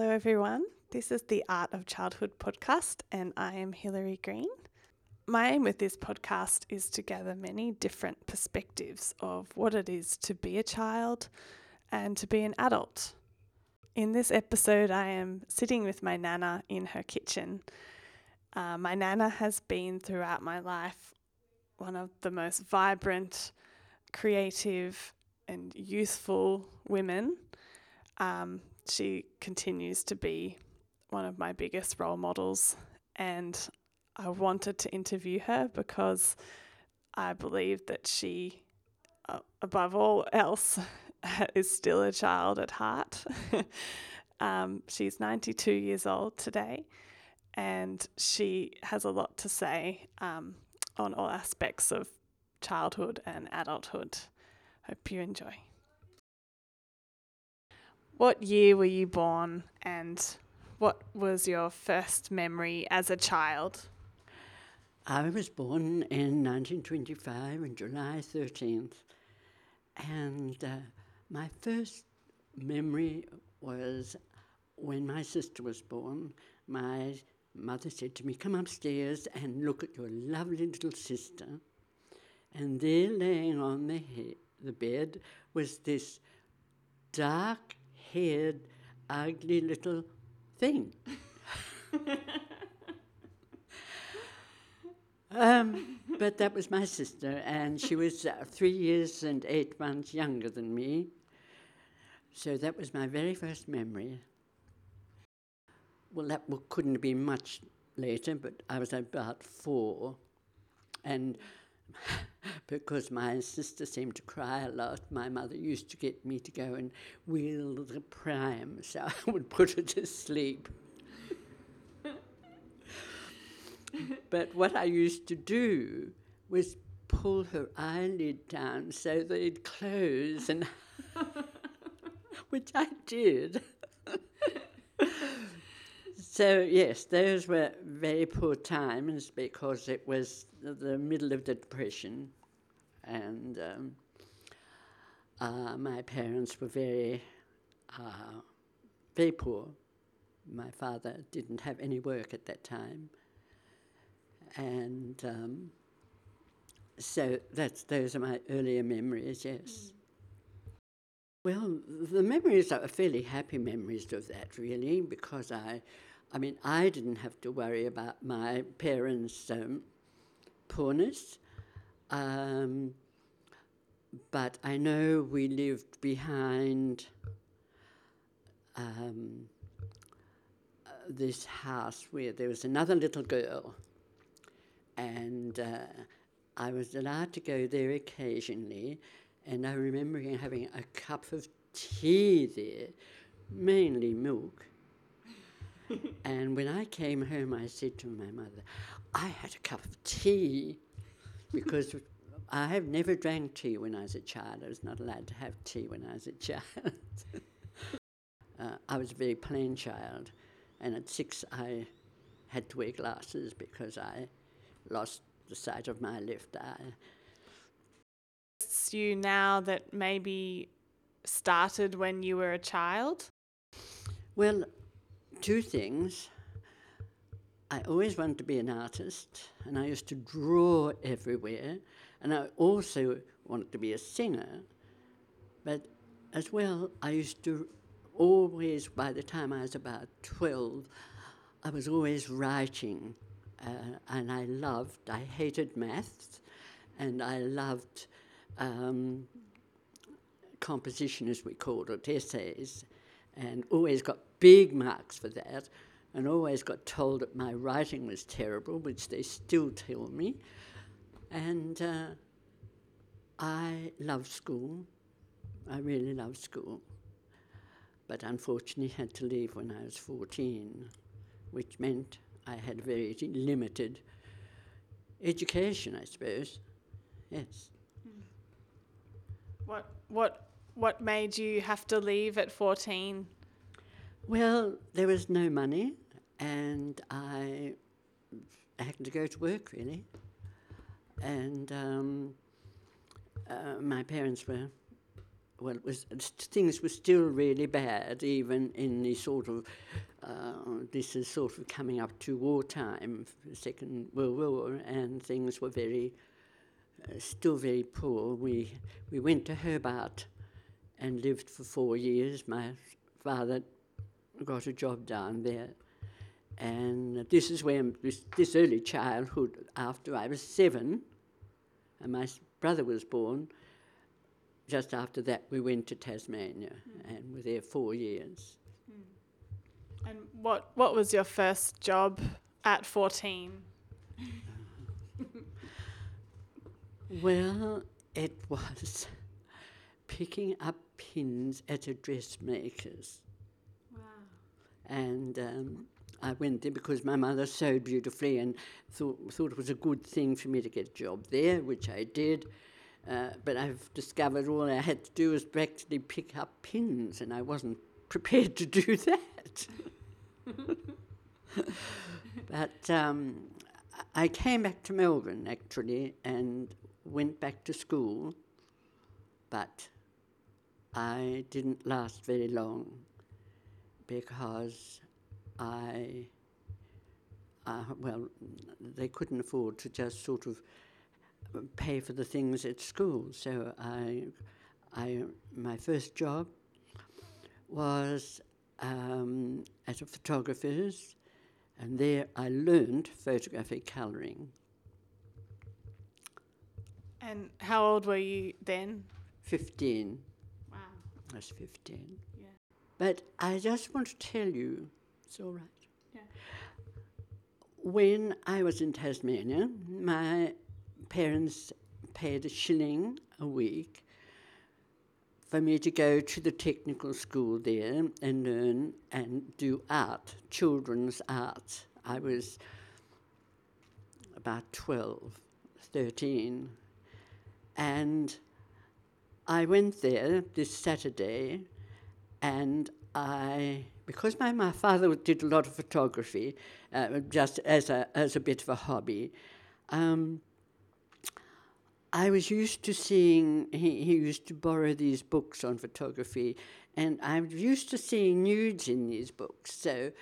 Hello, everyone. This is the Art of Childhood podcast, and I am Hilary Green. My aim with this podcast is to gather many different perspectives of what it is to be a child and to be an adult. In this episode, I am sitting with my Nana in her kitchen. Uh, my Nana has been throughout my life one of the most vibrant, creative, and youthful women. Um, she continues to be one of my biggest role models, and I wanted to interview her because I believe that she, uh, above all else, is still a child at heart. um, she's 92 years old today, and she has a lot to say um, on all aspects of childhood and adulthood. Hope you enjoy. What year were you born and what was your first memory as a child? I was born in 1925 on July 13th, and uh, my first memory was when my sister was born. My mother said to me, Come upstairs and look at your lovely little sister. And there, laying on the, he- the bed, was this dark haired, ugly little thing. um, but that was my sister, and she was uh, three years and eight months younger than me. So that was my very first memory. Well, that w- couldn't have been much later, but I was about four. And because my sister seemed to cry a lot, my mother used to get me to go and wheel the pram so I would put her to sleep. but what I used to do was pull her eyelid down so that it'd close, and which I did. So yes, those were very poor times because it was the middle of the depression, and um, uh, my parents were very, uh, very poor. My father didn't have any work at that time, and um, so that's those are my earlier memories. Yes. Well, the memories are fairly happy memories of that, really, because I, I mean, I didn't have to worry about my parents' um, poorness, um, but I know we lived behind um, this house where there was another little girl, and uh, I was allowed to go there occasionally. And I remember having a cup of tea there, mainly milk. and when I came home, I said to my mother, I had a cup of tea because I have never drank tea when I was a child. I was not allowed to have tea when I was a child. uh, I was a very plain child, and at six, I had to wear glasses because I lost the sight of my left eye. It's you now that maybe started when you were a child? Well, two things. I always wanted to be an artist, and I used to draw everywhere, and I also wanted to be a singer. But as well, I used to always, by the time I was about 12, I was always writing, uh, and I loved, I hated maths, and I loved um, composition, as we called it, essays, and always got big marks for that, and always got told that my writing was terrible, which they still tell me. And uh, I loved school. I really loved school. But unfortunately, had to leave when I was 14, which meant I had very limited education, I suppose. Yes. What what what made you have to leave at 14? Well, there was no money, and I had to go to work really. And um, uh, my parents were well, it was, things were still really bad, even in the sort of, uh, this is sort of coming up to wartime, Second World War, and things were very, uh, still very poor. We, we went to Hobart and lived for four years. My father got a job down there. And this is where this, this early childhood, after I was seven, and my brother was born, just after that, we went to Tasmania mm. and were there four years. Mm. And what, what was your first job at 14? well, it was picking up pins at a dressmaker's. Wow. And um, I went there because my mother sewed beautifully and thought, thought it was a good thing for me to get a job there, which I did. Uh, but I've discovered all I had to do was practically pick up pins, and I wasn't prepared to do that. but um, I came back to Melbourne actually and went back to school, but I didn't last very long because I, uh, well, they couldn't afford to just sort of pay for the things at school. So I, I, my first job was um, at a photographer's, and there I learned photographic colouring. And how old were you then? 15. I was 15. Yeah. But I just want to tell you, it's all right. Yeah. When I was in Tasmania, my parents paid a shilling a week for me to go to the technical school there and learn and do art, children's art. I was about 12, 13. And I went there this Saturday and I, because my, my father did a lot of photography, uh, just as a, as a bit of a hobby, um, I was used to seeing, he, he used to borrow these books on photography, and I was used to seeing nudes in these books. So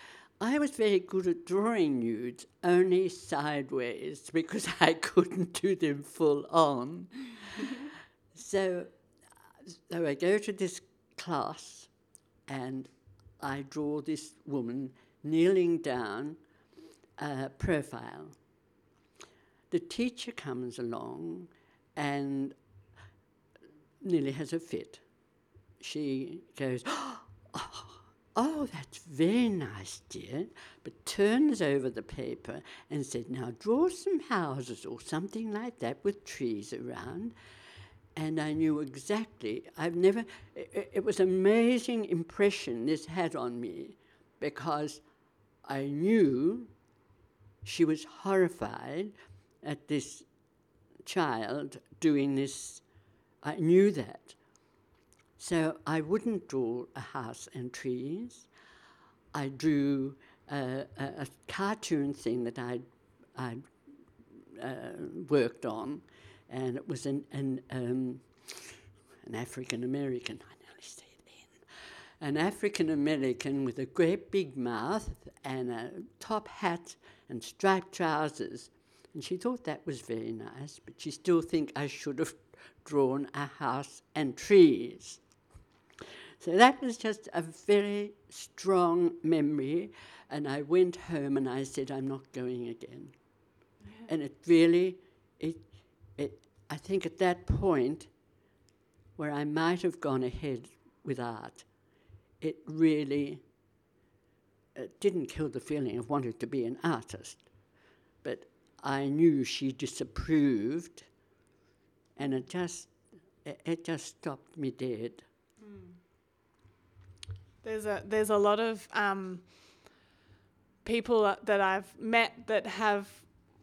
I was very good at drawing nudes, only sideways, because I couldn't do them full on. so, so I go to this class, and I draw this woman kneeling down, uh, profile. The teacher comes along and nearly has a fit. She goes, oh, oh, that's very nice, dear, but turns over the paper and said, now draw some houses or something like that with trees around. And I knew exactly, I've never, it, it was an amazing impression this had on me because I knew she was horrified at this child doing this, I knew that. So I wouldn't draw a house and trees. I drew a, a, a cartoon thing that I'd, I'd uh, worked on, and it was an, an, um, an African American, I nearly said in, an African American with a great big mouth and a top hat and striped trousers and she thought that was very nice, but she still think I should have drawn a house and trees. So that was just a very strong memory. And I went home and I said, I'm not going again. Yeah. And it really, it, it, I think at that point, where I might have gone ahead with art, it really it uh, didn't kill the feeling of wanting to be an artist. But I knew she disapproved, and it just it just stopped me dead. Mm. There's a there's a lot of um, people that I've met that have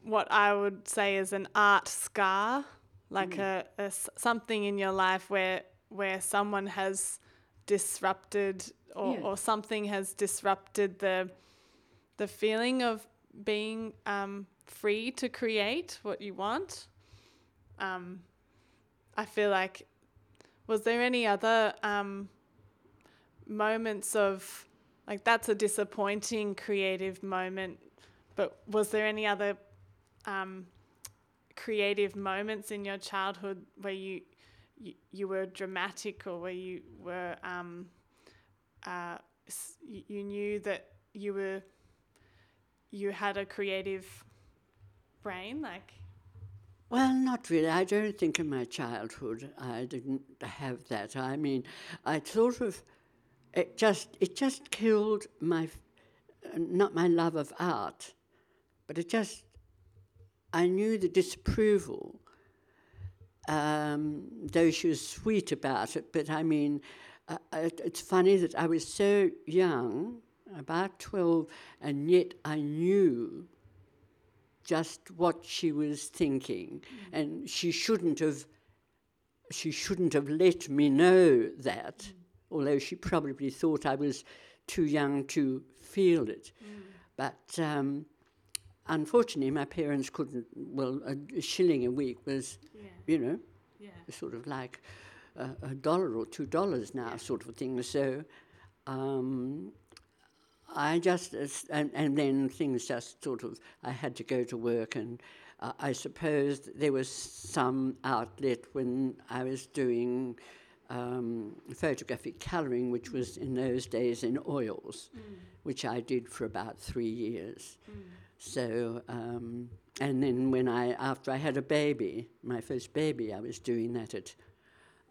what I would say is an art scar, like mm. a, a something in your life where where someone has disrupted or, yeah. or something has disrupted the the feeling of being um, free to create what you want. Um, I feel like Was there any other um, moments of like that's a disappointing creative moment, but was there any other um, creative moments in your childhood where you you, you were dramatic or where you were um, uh, you knew that you were you had a creative brain like well, not really. I don't think in my childhood I didn't have that. I mean, I sort of it just it just killed my not my love of art, but it just I knew the disapproval. Um, though she was sweet about it, but I mean, uh, it, it's funny that I was so young, about twelve, and yet I knew just what she was thinking, mm. and she shouldn't have. She shouldn't have let me know that. Mm although she probably thought I was too young to feel it. Mm. But um, unfortunately, my parents couldn't. Well, a, shilling a week was, yeah. you know, yeah. sort of like a, a, dollar or two dollars now, yeah. sort of thing. So um, I just, and, and then things just sort of, I had to go to work and. Uh, I suppose there was some outlet when I was doing um, photographic colouring, which was in those days in oils, mm. which I did for about three years. Mm. So, um, and then when I, after I had a baby, my first baby, I was doing that at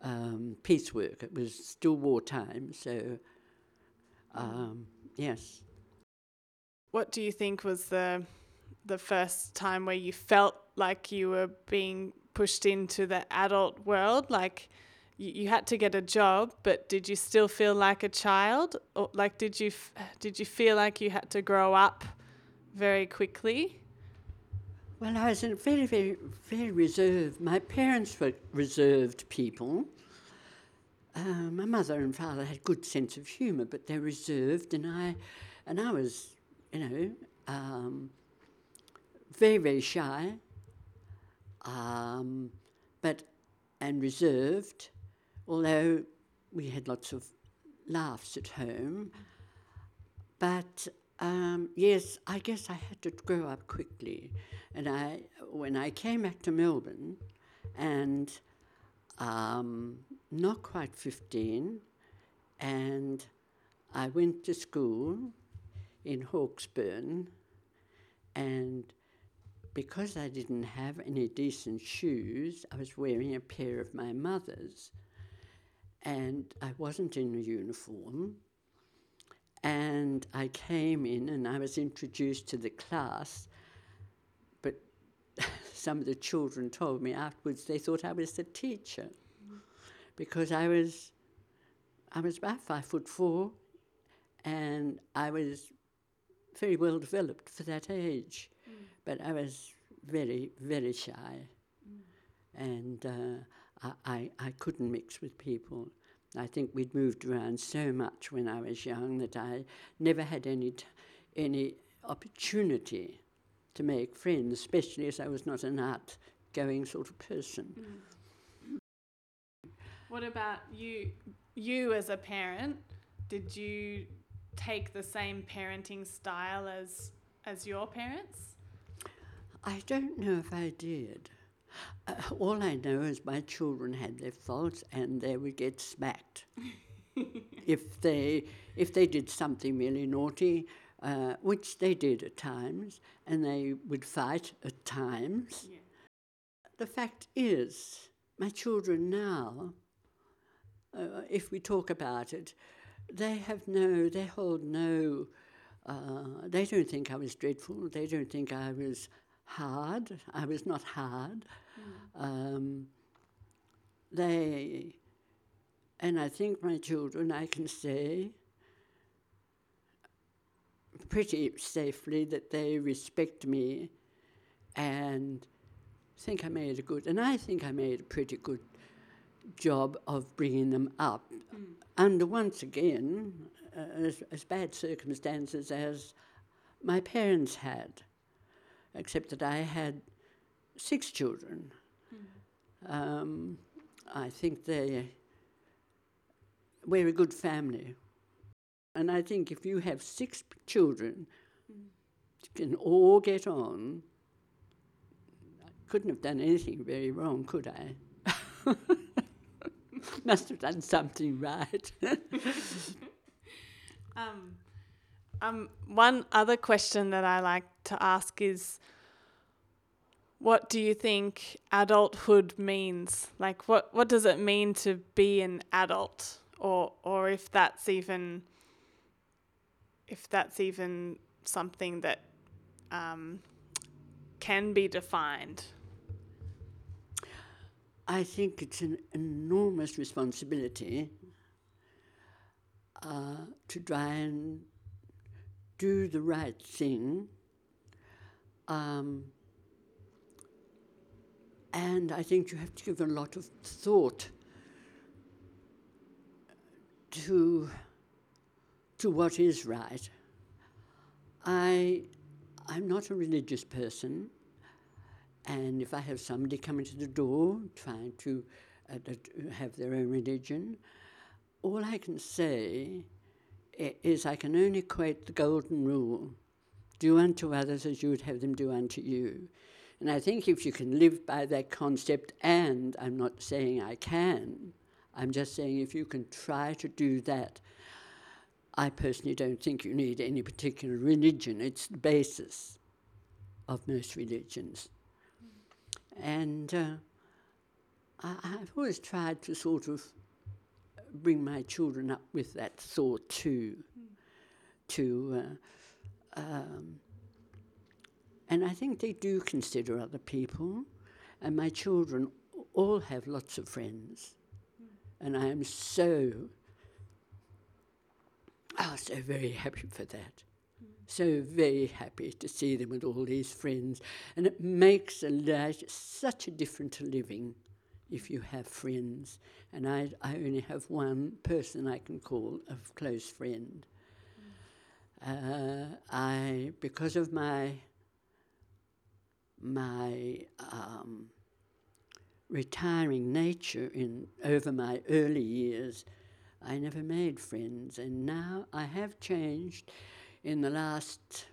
um, piecework. It was still wartime, so um, yes. What do you think was the the first time where you felt like you were being pushed into the adult world, like? you, you had to get a job, but did you still feel like a child? Or like did you did you feel like you had to grow up very quickly? Well, I was very, very, very reserved. My parents were reserved people. Uh, my mother and father had good sense of humour, but they're reserved, and I, and I was, you know, um, very, very shy, um, but and reserved although we had lots of laughs at home. But um, yes, I guess I had to grow up quickly. And I, when I came back to Melbourne, and um, not quite 15, and I went to school in Hawksburn, and because I didn't have any decent shoes, I was wearing a pair of my mother's and I wasn't in a uniform. And I came in and I was introduced to the class, but some of the children told me afterwards they thought I was the teacher because I was, I was about five foot four and I was very well developed for that age, mm. but I was very, very shy. Mm. And uh, I, I, I couldn't mix with people. I think we'd moved around so much when I was young that I never had any, t- any opportunity to make friends, especially as I was not an art going sort of person. Mm. What about you? You as a parent, did you take the same parenting style as as your parents? I don't know if I did. Uh, all I know is my children had their faults and they would get smacked if they if they did something really naughty, uh, which they did at times, and they would fight at times. Yeah. The fact is, my children now, uh, if we talk about it, they have no, they hold no. Uh, they don't think I was dreadful. They don't think I was hard. I was not hard. Mm. Um, they, and I think my children, I can say pretty safely that they respect me and think I made a good, and I think I made a pretty good job of bringing them up mm. under once again uh, as, as bad circumstances as my parents had except that I had six children. Mm. Um, I think they we're a good family. And I think if you have six children, you can all get on. I couldn't have done anything very wrong, could I? Must have done something right. Um, um, one other question that I like to ask is what do you think adulthood means? Like what, what does it mean to be an adult? Or or if that's even if that's even something that um, can be defined. I think it's an enormous responsibility uh, to try and do the right thing. Um, and I think you have to give a lot of thought to, to what is right. I, I'm not a religious person. And if I have somebody coming to the door trying to uh, have their own religion, all I can say is I can only quote the golden rule do unto others as you would have them do unto you. And I think if you can live by that concept, and I'm not saying I can, I'm just saying if you can try to do that, I personally don't think you need any particular religion. It's the basis of most religions. And uh, I, I've always tried to sort of bring my children up with that thought too. To, uh, um, and I think they do consider other people, and my children all have lots of friends, and I am so, oh, so very happy for that so very happy to see them with all these friends. And it makes a life such a different living if you have friends. And I, I only have one person I can call a close friend. Uh, I, because of my my um, retiring nature in over my early years, I never made friends, and now I have changed in the last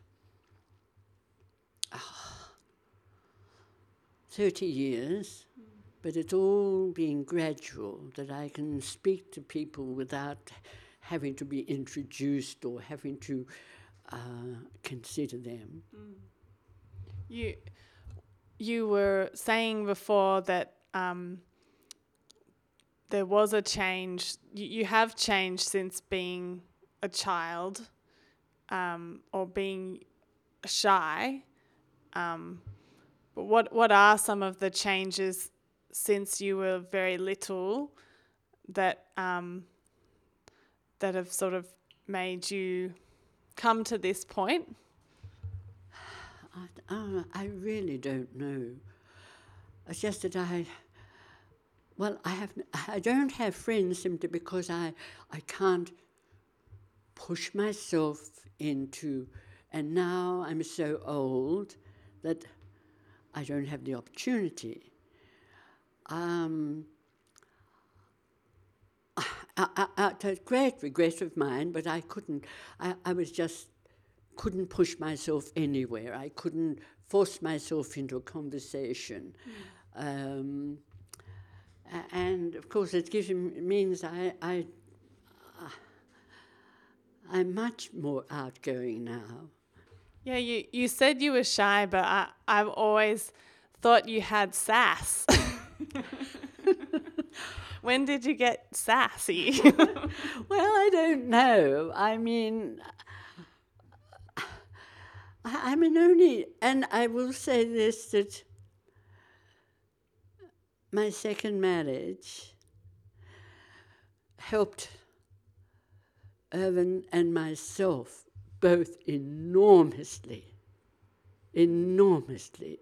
ah, 30 years, but it's all been gradual that I can speak to people without having to be introduced or having to uh, consider them. You you were saying before that um, there was a change. You, you have changed since being a child um, or being shy. Um, but what what are some of the changes since you were very little that um, that have sort of made you come to this point? I, uh, I really don't know. It's just that I, well, I have, I don't have friends simply because I, I can't push myself into, and now I'm so old that I don't have the opportunity. Um, a great regret of mine, but I couldn't. I, I was just couldn't push myself anywhere. I couldn't force myself into a conversation. Um, and of course, it gives me, means I, I, uh, I'm much more outgoing now. Yeah, you, you said you were shy, but I, I've always thought you had sass. when did you get sassy? Well, I don't know. I mean, I mean, only, and I will say this that my second marriage helped Irvin and myself both enormously. Enormously.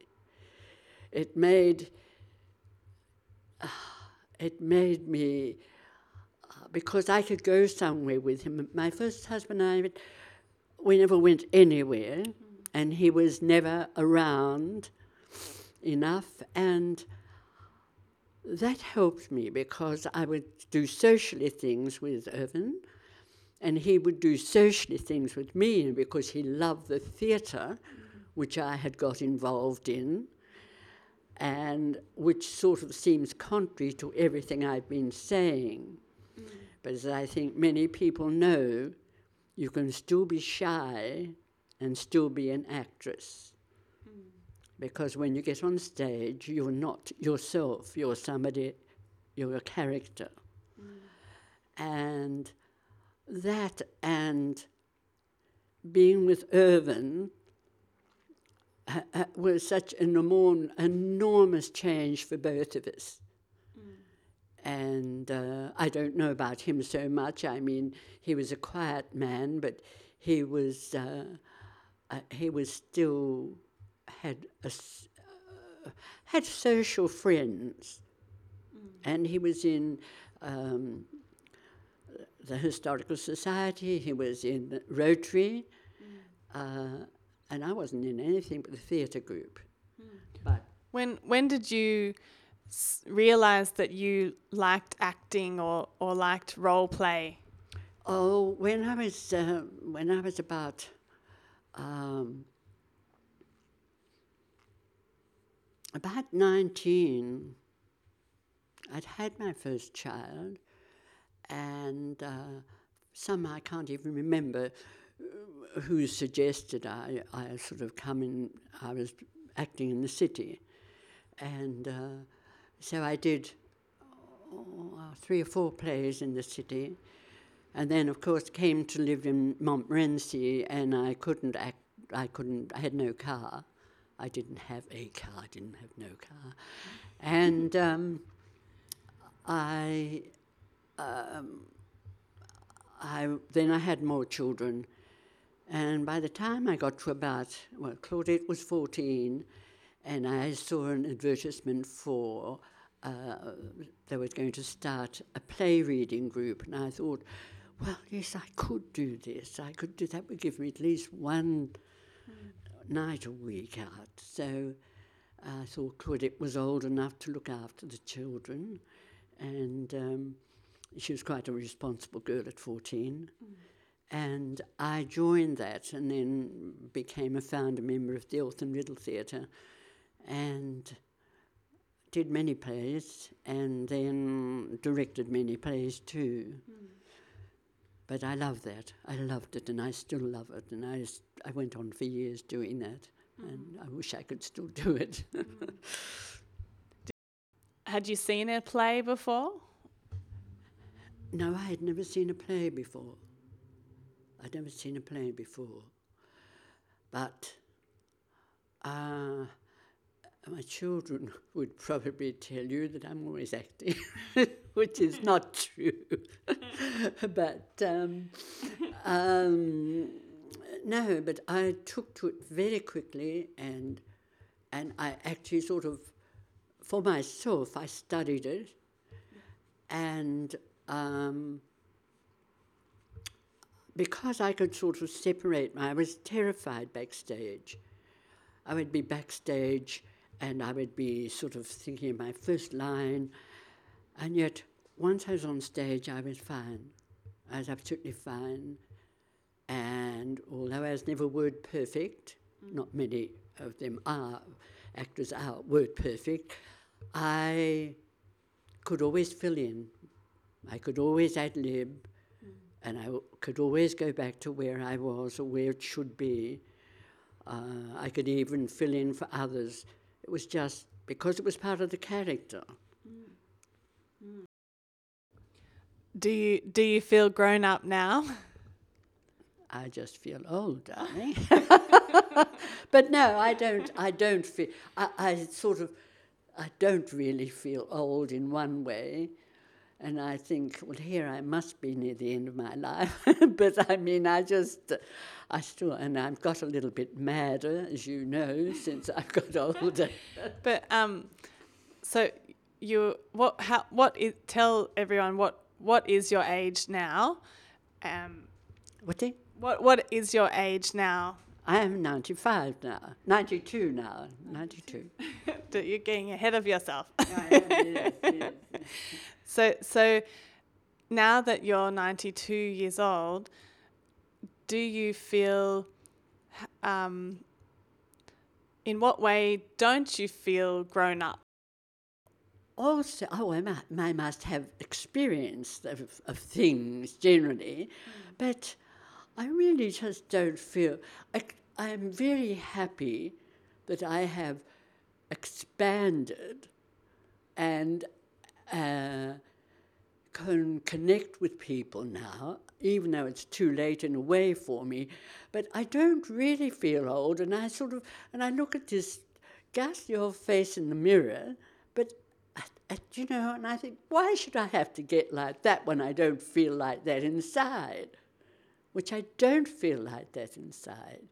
It made, it made me because I could go somewhere with him. My first husband and I, we never went anywhere, mm-hmm. And he was never around enough. And that helped me because I would do socially things with Irvin, and he would do socially things with me because he loved the theatre, which I had got involved in, and which sort of seems contrary to everything I've been saying. Mm. But as I think many people know, you can still be shy and still be an actress. Because when you get on stage, you're not yourself, you're somebody, you're a character. And that and being with Irvin uh, uh, was such an enorm- enormous change for both of us. And uh, I don't know about him so much. I mean, he was a quiet man, but he was uh, he was still had a s uh, had social friends, and he was in um, the historical society. He was in Rotary, uh, and I wasn't in anything but the theatre group. But When when did you s- realize that you liked acting or or liked role play? Oh, when I was uh, when I was about um, about nineteen, I'd had my first child, and uh, some I can't even remember uh, who suggested I, I sort of come in. I was acting in the city, and uh, so I did oh, three or four plays in the city. And then, of course, came to live in Montmorency, and I couldn't act. I couldn't. I had no car. I didn't have a car. I didn't have no car, and um, I, um, I then I had more children, and by the time I got to about well, Claudette was fourteen, and I saw an advertisement for. Uh, they were going to start a play reading group, and I thought, well, yes, I could do this. I could do that. Would give me at least one hmm. night a week out. So I thought Claudette was old enough to look after the children, and um, she was quite a responsible girl at 14. Hmm. And I joined that and then became a founder member of the Eltham Little Theatre and did many plays and then directed many plays too. Hmm. But I love that. I loved it and I still love it. And I, I went on for years doing that. And I wish I could still do it. Had you seen a play before? no, I had never seen a play before. I'd never seen a play before. But uh, my children would probably tell you that I'm always acting, which is not true. but um, um, no, but I took to it very quickly, and and I actually sort of, for myself, I studied it, and. Um, because I could sort of separate my, I was terrified backstage. I would be backstage and I would be sort of thinking my first line, and yet once I was on stage, I was fine. I was absolutely fine. And although I was never word perfect, not many of them are, actors are word perfect, I could always fill in. I could always ad lib, and I w- could always go back to where I was or where it should be. Uh, I could even fill in for others. It was just because it was part of the character. Do you do you feel grown up now? I just feel old, darling. but no, I don't. I don't feel. I, I sort of. I don't really feel old in one way, and I think, well, here I must be near the end of my life. but I mean, I just, I still, and I've got a little bit madder, as you know, since I've got older. But um, so you what how what is tell everyone what what is your age now? Um, what? what what is your age now? I am ninety-five now. Ninety-two now. Ninety-two. You're getting ahead of yourself. yes, yes, yes. So, so now that you're 92 years old, do you feel, um, in what way don't you feel grown up? also, oh, I, mu- I must have experience of, of things generally, but I really just don't feel. I, I'm very happy that I have expanded and uh, can connect with people now, even though it's too late in a way for me. But I don't really feel old, and I sort of and I look at this ghastly old face in the mirror, but. You know, and I think, why should I have to get like that when I don't feel like that inside? Which I don't feel like that inside.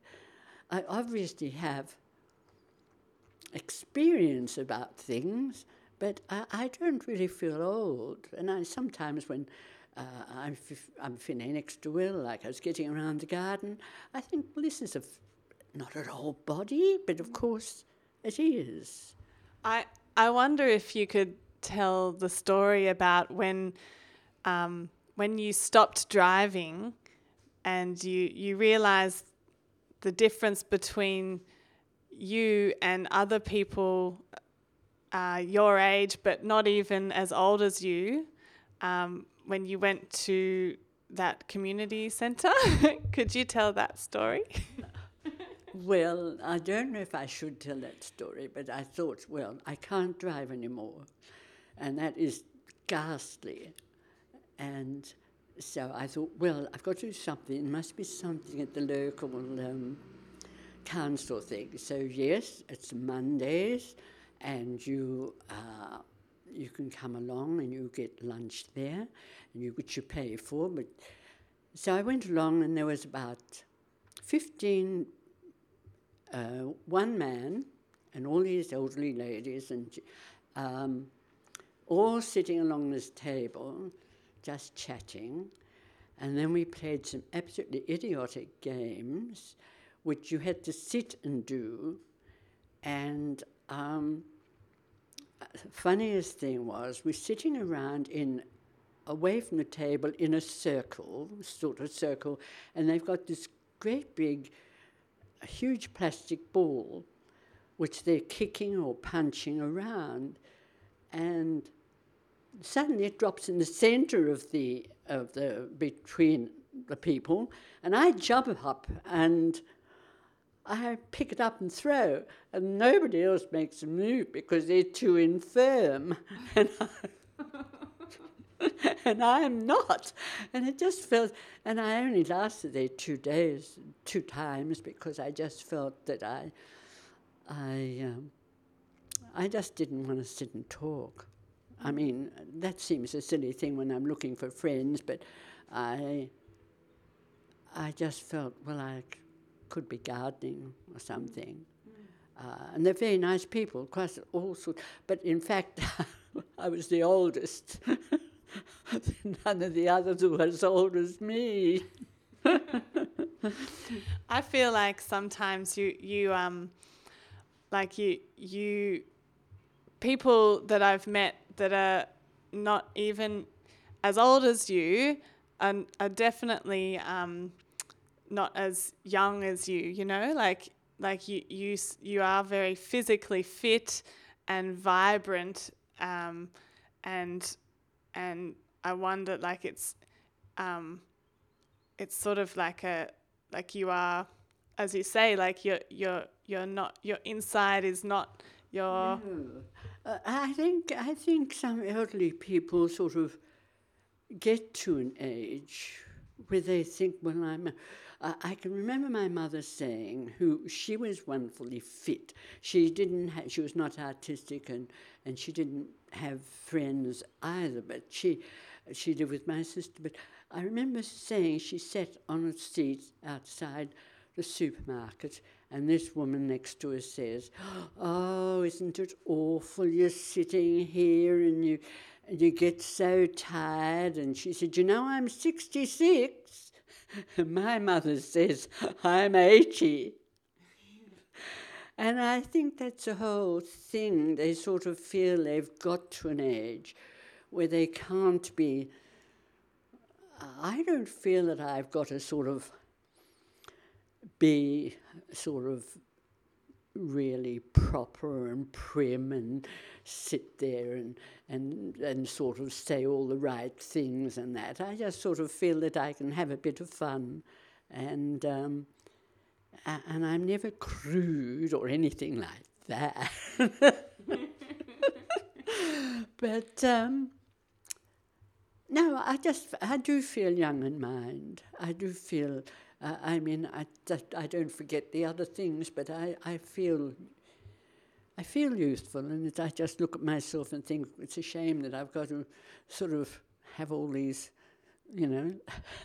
I obviously have experience about things, but I, I don't really feel old. And I sometimes when uh, I'm, f- I'm feeling next to Will, like I was getting around the garden, I think, well, this is a f- not an old body, but of course it is. I I wonder if you could tell the story about when um, when you stopped driving and you you realized the difference between you and other people uh, your age, but not even as old as you, um, when you went to that community centre. could you tell that story? Well, I don't know if I should tell that story, but I thought, well, I can't drive anymore. And that is ghastly. And so I thought, well, I've got to do something. There must be something at the local um, council thing. So, yes, it's Mondays, and you, uh, you can come along and you get lunch there, and you which you pay for. But so I went along, and there was about 15 uh, one man and all these elderly ladies and um, all sitting along this table just chatting and then we played some absolutely idiotic games which you had to sit and do and um, funniest thing was we're sitting around in away from the table in a circle sort of circle and they've got this great big huge plastic ball which they're kicking or punching around and suddenly it drops in the center of the of the between the people and I jump up and I pick it up and throw and nobody else makes a move because they're too infirm and I, and I'm not. And it just felt, and I only lasted there two days, two times, because I just felt that I, I, um, I just didn't want to sit and talk. I mean, that seems a silly thing when I'm looking for friends, but I, I just felt, well, I could be gardening or something. Uh, and they're very nice people, quite all sorts. But in fact, I was the oldest. None of the others were as old as me. I feel like sometimes you you um like you you people that I've met that are not even as old as you are, are definitely um not as young as you you know like like you you you are very physically fit and vibrant um and and I wonder like it's um it's sort of like a like you are as you say like you're you're you're not your inside is not your Uh, I think I think some elderly people sort of get to an age where they think, well, I'm. Uh, I can remember my mother saying, who she was wonderfully fit. She didn't. Ha- she was not artistic, and and she didn't have friends either. But she, she lived with my sister. But I remember saying she sat on a seat outside the supermarket, and this woman next to her says, "Oh, isn't it awful? You're sitting here and you, and you get so tired." And she said, "You know, I'm 66." My mother says, "I'm 80." And I think that's a whole thing. They sort of feel they've got to an age where they can't be. I don't feel that I've got to sort of be sort of really proper and prim and sit there and, and, and sort of say all the right things and that. I just sort of feel that I can have a bit of fun and, um, and I'm never crude or anything like that. but um, no, I just I do feel young in mind. I do feel. Uh, I mean, I I don't forget the other things, but I, I feel I feel youthful, and I just look at myself and think it's a shame that I've got to sort of have all these, you know,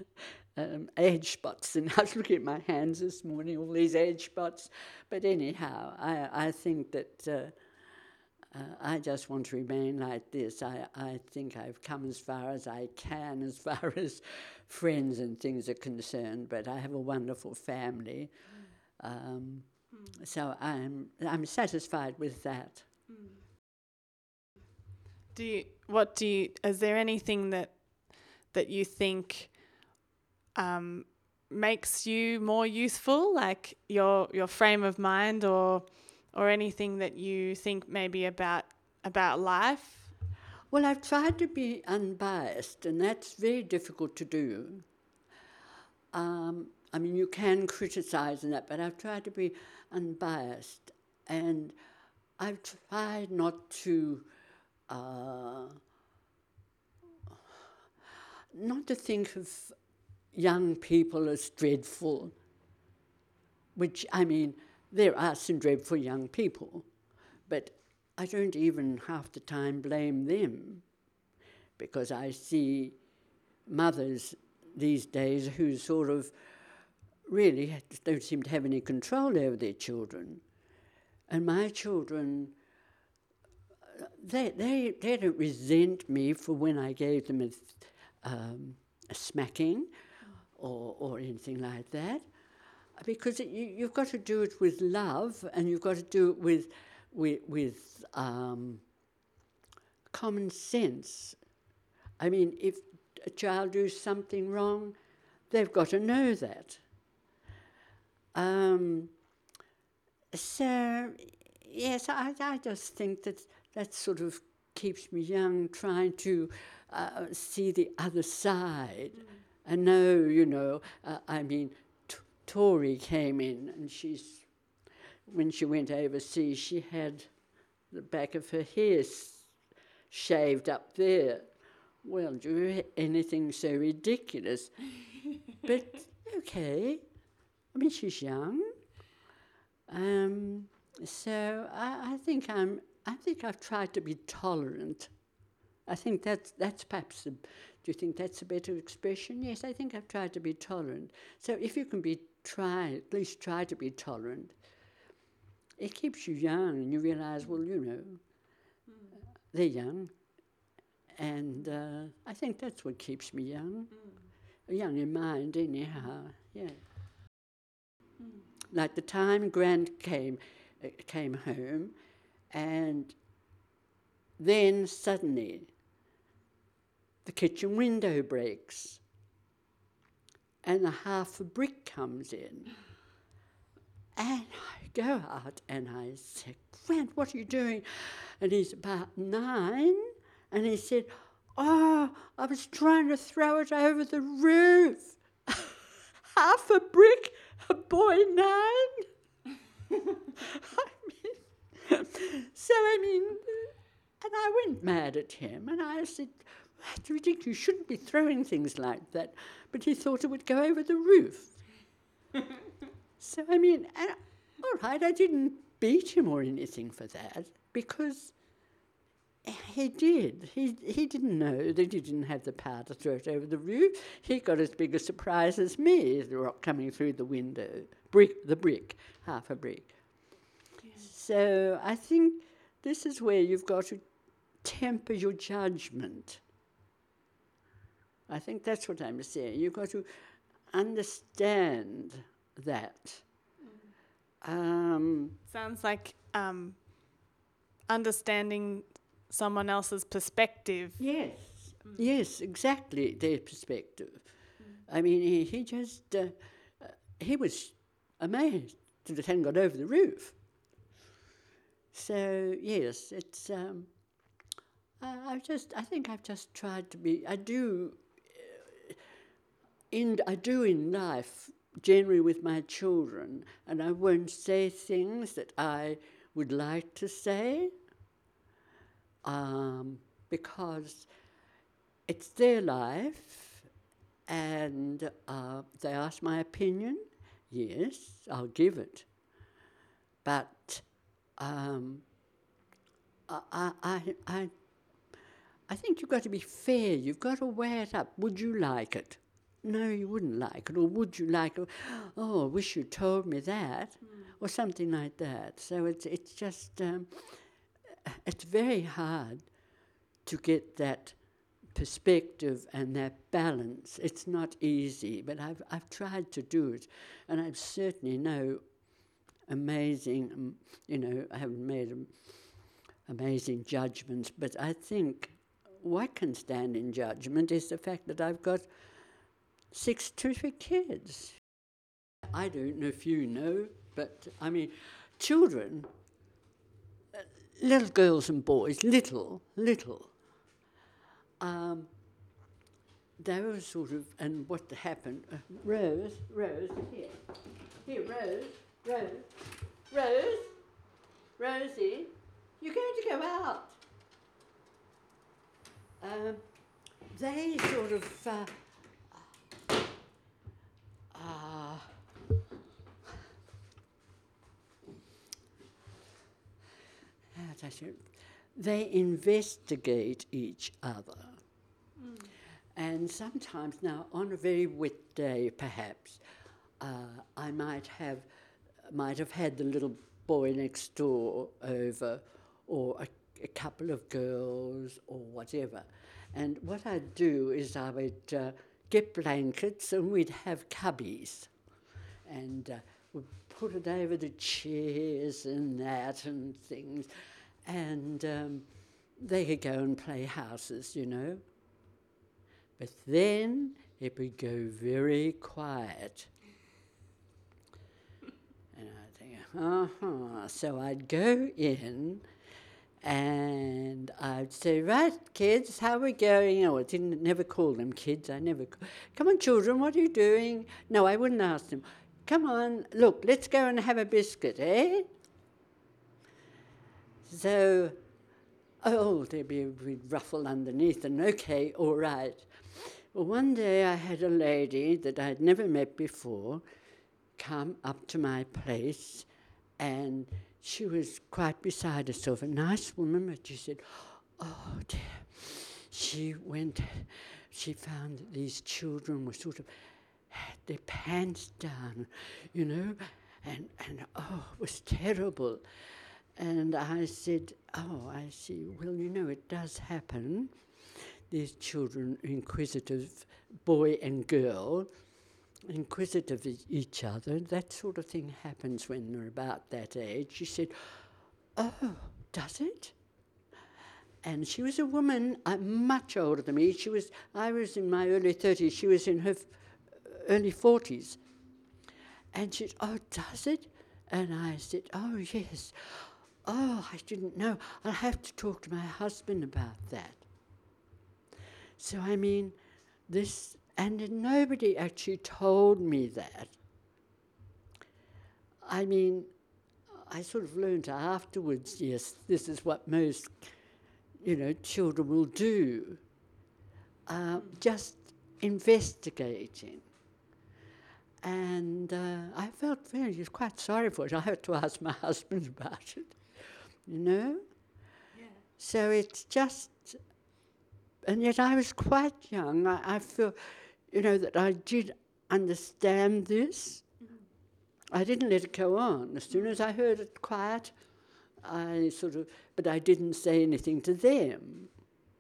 um, age spots. And I was looking at my hands this morning, all these age spots. But anyhow, I, I think that. Uh, I just want to remain like this. I, I think I've come as far as I can, as far as friends and things are concerned, but I have a wonderful family. Um. So I'm, I'm satisfied with that. Do you, what do you, is there anything that, that you think um, makes you more youthful, like your, your frame of mind or or anything that you think maybe about about life? Well, I've tried to be unbiased, and that's very difficult to do. Um, I mean, you can criticize and that, but I've tried to be unbiased, and I've tried not to. Uh, not to think of young people as dreadful, which I mean, there are some dreadful young people, but I don't even half the time blame them because I see mothers these days who sort of really don't seem to have any control over their children. And my children, they, they, they don't resent me for when I gave them a, um, a smacking or, or anything like that because it, you, have got to do it with love and you've got to do it with, with, with um, common sense. I mean, if a child does something wrong, they've got to know that. Um, so, yes, I, I just think that that sort of keeps me young, trying to uh, see the other side mm. and know, you know, uh, I mean, Tori came in and she's, when she went overseas, she had the back of her hair shaved up there. Well, do anything so ridiculous? but okay, I mean, she's young. Um, so I, I think I'm. I think I've tried to be tolerant. I think that's that's perhaps. A, do you think that's a better expression? Yes, I think I've tried to be tolerant. So if you can be try, at least try to be tolerant, it keeps you young and you realize, well, you know, mm. they're young. And uh, I think that's what keeps me young. Mm. Young in mind, anyhow, yeah. Mm. Like the time Grant came, uh, came home, and then suddenly the kitchen window breaks and a half a brick comes in. And I go out and I said, Grant, what are you doing? And he's about nine. And he said, Oh, I was trying to throw it over the roof. half a brick, a boy nine. I mean, so I mean, and I went mad at him and I said, that's ridiculous. You shouldn't be throwing things like that. But he thought it would go over the roof. so, I mean, all right, I didn't beat him or anything for that because he did. He, he didn't know that he didn't have the power to throw it over the roof. He got as big a surprise as me, the rock coming through the window, brick, the brick, half a brick. So I think this is where you've got to temper your judgment. I think that's what I'm saying. You've got to understand that. Um, Sounds like um, understanding someone else's perspective. yes, yes, exactly their perspective. I mean, he, he just, uh, uh, he was amazed that it hadn't got over the roof. So, yes, it's, um, I, I've just, I think I've just tried to be, I do, in, I do in life, generally with my children, and I won't say things that I would like to say um, because it's their life and uh, they ask my opinion. Yes, I'll give it. But um, I, I, I, I, I think you've got to be fair. You've got to weigh it up. Would you like it? No, you wouldn't like it. Or would you like it? Oh, I wish you told me that. Or something like that. So it's, it's just, um, it's very hard to get that perspective and that balance. It's not easy, but I've, I've tried to do it. And I've certainly no amazing, um, you know, I haven't made um, amazing judgments, but I think what can stand in judgment is the fact that I've got six terrific kids. I don't know if you know, but I mean, children, uh, little girls and boys, little, little, um, they were sort of, and what happened, uh, Rose, Rose, here, here, Rose, Rose, Rose, Rosie, you're going to go out. Um, they sort of, uh, uh, they investigate each other. And sometimes, now on a very wet day, perhaps, uh, I might have might have had the little boy next door over, or a, a couple of girls, or whatever. And what I'd do is I would uh, get blankets, and we'd have cubbies, and uh, we'd put it over the chairs and that and things, and um, they could go and play houses, you know. But then it would go very quiet. And I'd think, uh huh. So I'd go in and I'd say, right, kids, how are we going? Oh, I didn't never call them kids. I never. Come on, children, what are you doing? No, I wouldn't ask them. Come on, look, let's go and have a biscuit, eh? So, oh, there'd be a wee ruffle underneath, and okay, all right. Well, one day I had a lady that I'd never met before come up to my place, and she was quite beside herself, a nice woman, but she said, Oh dear. She went, she found that these children were sort of had their pants down, you know, and, and oh, it was terrible. And I said, Oh, I see. Well, you know, it does happen. These children, inquisitive, boy and girl, inquisitive of each other. That sort of thing happens when they're about that age. She said, Oh, does it? And she was a woman uh, much older than me. She was, I was in my early 30s. She was in her f- early 40s. And she said, Oh, does it? And I said, Oh, yes. Oh, I didn't know. I'll have to talk to my husband about that. So, I mean, this, and nobody actually told me that. I mean, I sort of learned afterwards, yes, this is what most, you know, children will do. Uh, just investigating. And uh, I felt very quite sorry for it. I had to ask my husband about it, you know? So it's just, and yet I was quite young. I, I feel, you know, that I did understand this. Mm-hmm. I didn't let it go on. As soon as I heard it quiet, I sort of, but I didn't say anything to them,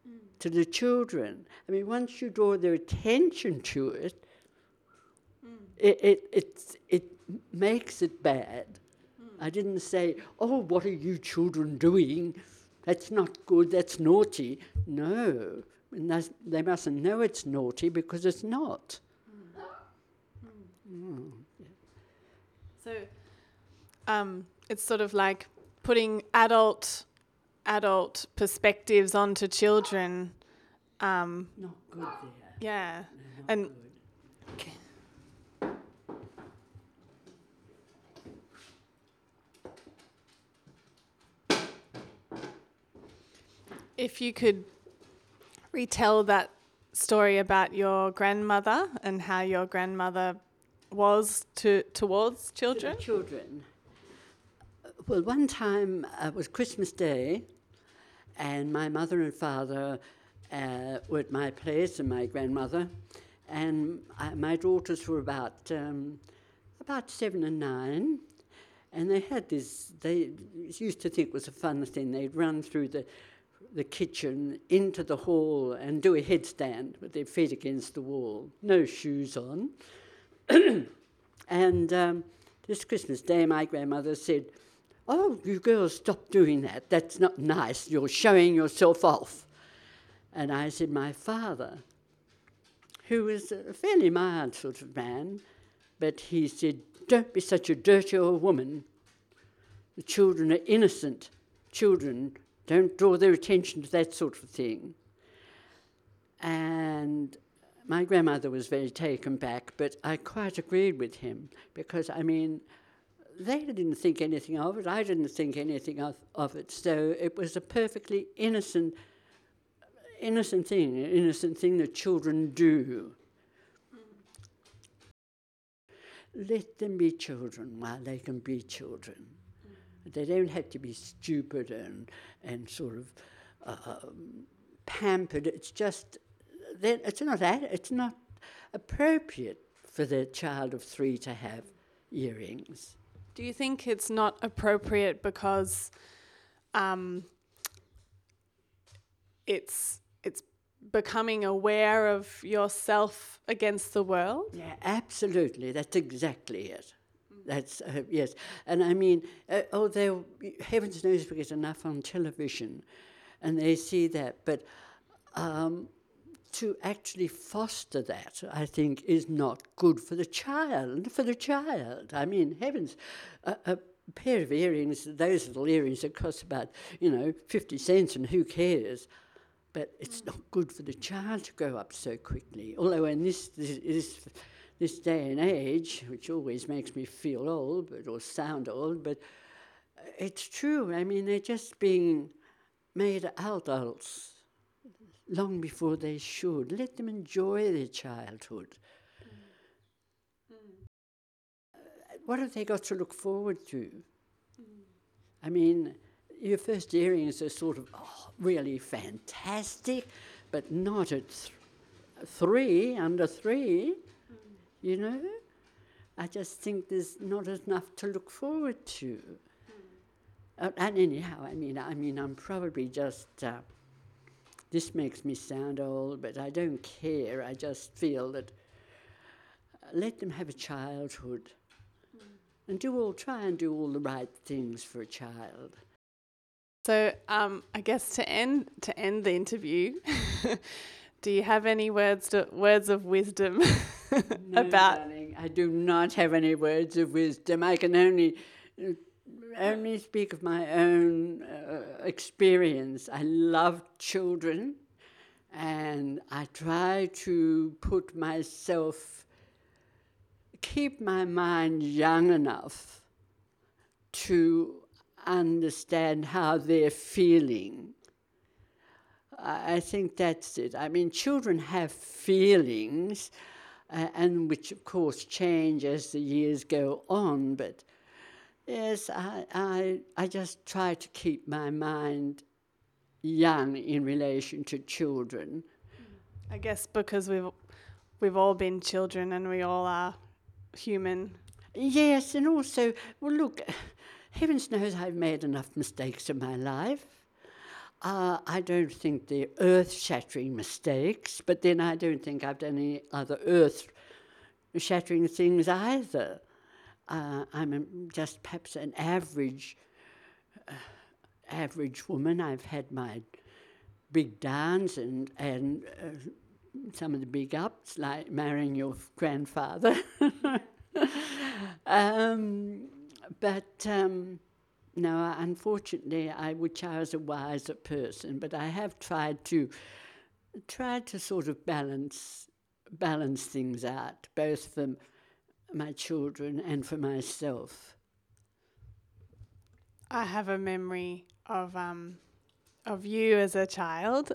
mm. to the children. I mean, once you draw their attention to it, mm. it, it, it, it makes it bad. I didn't say, oh, what are you children doing? That's not good, that's naughty. No, they mustn't know it's naughty because it's not. Mm. So um, it's sort of like putting adult adult perspectives onto children. Um, not good there. Yeah, and. If you could retell that story about your grandmother and how your grandmother was to towards children? To children. Well, one time uh, it was Christmas Day, and my mother and father uh, were at my place, and my grandmother, and I, my daughters were about um, about seven and nine, and they had this. They used to think it was a fun thing. They'd run through the the kitchen into the hall and do a headstand with their feet against the wall, no shoes on. and um, this Christmas Day, my grandmother said, Oh, you girls, stop doing that. That's not nice. You're showing yourself off. And I said, My father, who was a fairly mild sort of man, but he said, Don't be such a dirty old woman. The children are innocent. Children don't draw their attention to that sort of thing. And my grandmother was very taken back, but I quite agreed with him because, I mean, they didn't think anything of it, I didn't think anything of, of it. So it was a perfectly innocent, innocent thing, an innocent thing that children do. Let them be children while they can be children. They don't have to be stupid and, and sort of uh, pampered. It's just that it's not it's not appropriate for the child of three to have earrings. Do you think it's not appropriate because um, it's it's becoming aware of yourself against the world? Yeah, absolutely. That's exactly it. That's uh, yes, and I mean, uh, although heavens knows we get enough on television, and they see that, but um, to actually foster that, I think, is not good for the child. For the child, I mean, heavens, a, a pair of earrings, those little earrings that cost about you know fifty cents, and who cares? But it's not good for the child to grow up so quickly. Although in this, this, this this day and age, which always makes me feel old, but or sound old, but it's true. I mean, they're just being made adults long before they should. Let them enjoy their childhood. Mm. what have they got to look forward to? Mm. I mean, your first earrings are sort of oh, really fantastic, but not at th- three, under three. You know? I just think there's not enough to look forward to. Uh, and anyhow, I mean, I mean, I'm probably just. Uh, this makes me sound old, but I don't care. I just feel that uh, let them have a childhood, mm. and do all try and do all the right things for a child. So, um, I guess to end to end the interview. Do you have any words to, words of wisdom no, about? Darling, I do not have any words of wisdom. I can only only speak of my own uh, experience. I love children, and I try to put myself, keep my mind young enough to understand how they're feeling I think that's it. I mean, children have feelings, uh, and which of course change as the years go on. But yes, I, I, I just try to keep my mind young in relation to children. I guess because we've we've all been children and we all are human. Yes, and also, well, look, heavens knows I've made enough mistakes in my life. Uh, I don't think they're earth shattering mistakes, but then I don't think I've done any other earth shattering things either. uh, I'm just perhaps an average, uh, average woman. I've had my big downs and and uh, some of the big ups, like marrying your grandfather. um, but um, no, unfortunately, I wish I was a wiser person. But I have tried to tried to sort of balance balance things out, both for my children and for myself. I have a memory of um, of you as a child.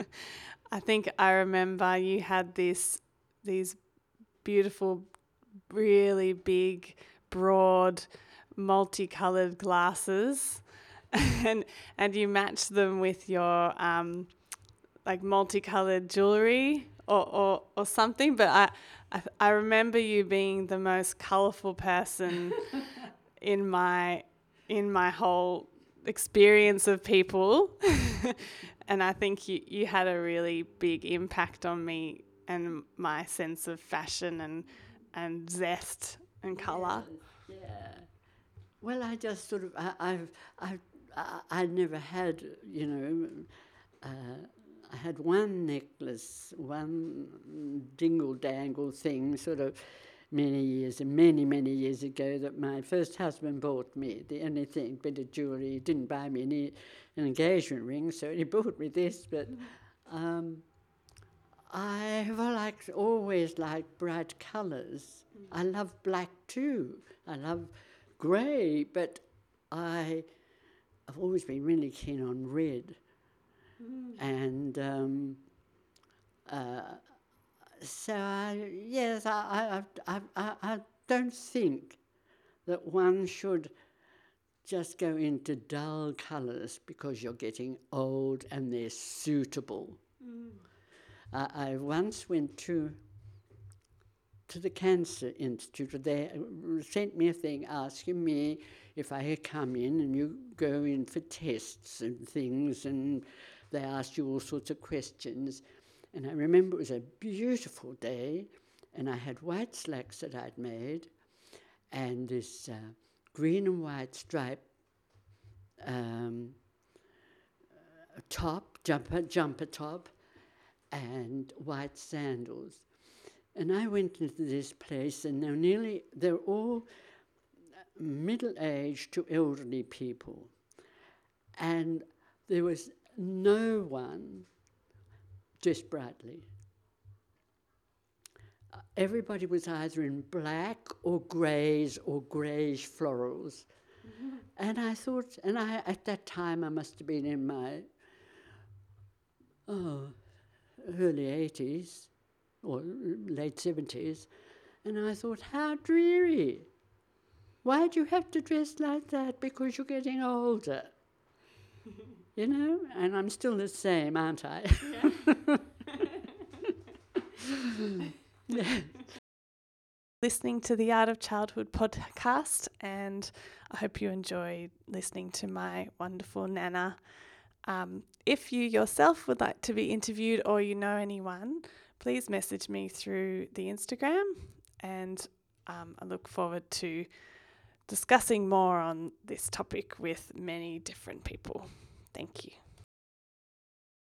I think I remember you had this these beautiful, really big, broad, multicolored glasses, and and you match them with your um, like multicolored jewelry or, or, or something. But I, I I remember you being the most colorful person in my in my whole experience of people. and I think you, you had a really big impact on me and my sense of fashion and and zest and colour. Yeah. yeah. Well, I just sort of I, never had you know. Uh, I had one necklace, one dingle dangle thing, sort of many years, and many, many years ago, that my first husband bought me. The only thing, bit of jewellery. He didn't buy me any an engagement ring, so he bought me this. But um, I have liked, always liked bright colours. I love black too. I love grey, but I, I've always been really keen on red. Mm. And um, uh, so, I, yes, I, I, I, I don't think that one should just go into dull colours because you're getting old and they're suitable. Mm. Uh, I once went to to the Cancer Institute. They sent me a thing asking me if I had come in, and you go in for tests and things, and they asked you all sorts of questions. And I remember it was a beautiful day, and I had white slacks that I'd made, and this uh, green and white stripe um, top, jumper, jumper top, and white sandals. And I went into this place, and they're nearly, they're all middle aged to elderly people. And there was no one brightly. Uh, everybody was either in black or greys or greyish florals. Mm-hmm. And I thought, and I at that time I must have been in my oh, early 80s or late 70s, and I thought, how dreary. Why do you have to dress like that? Because you're getting older. you know, and I'm still the same, aren't I? Yeah. listening to the Art of Childhood podcast, and I hope you enjoy listening to my wonderful Nana. Um, if you yourself would like to be interviewed or you know anyone, please message me through the Instagram, and um, I look forward to discussing more on this topic with many different people. Thank you.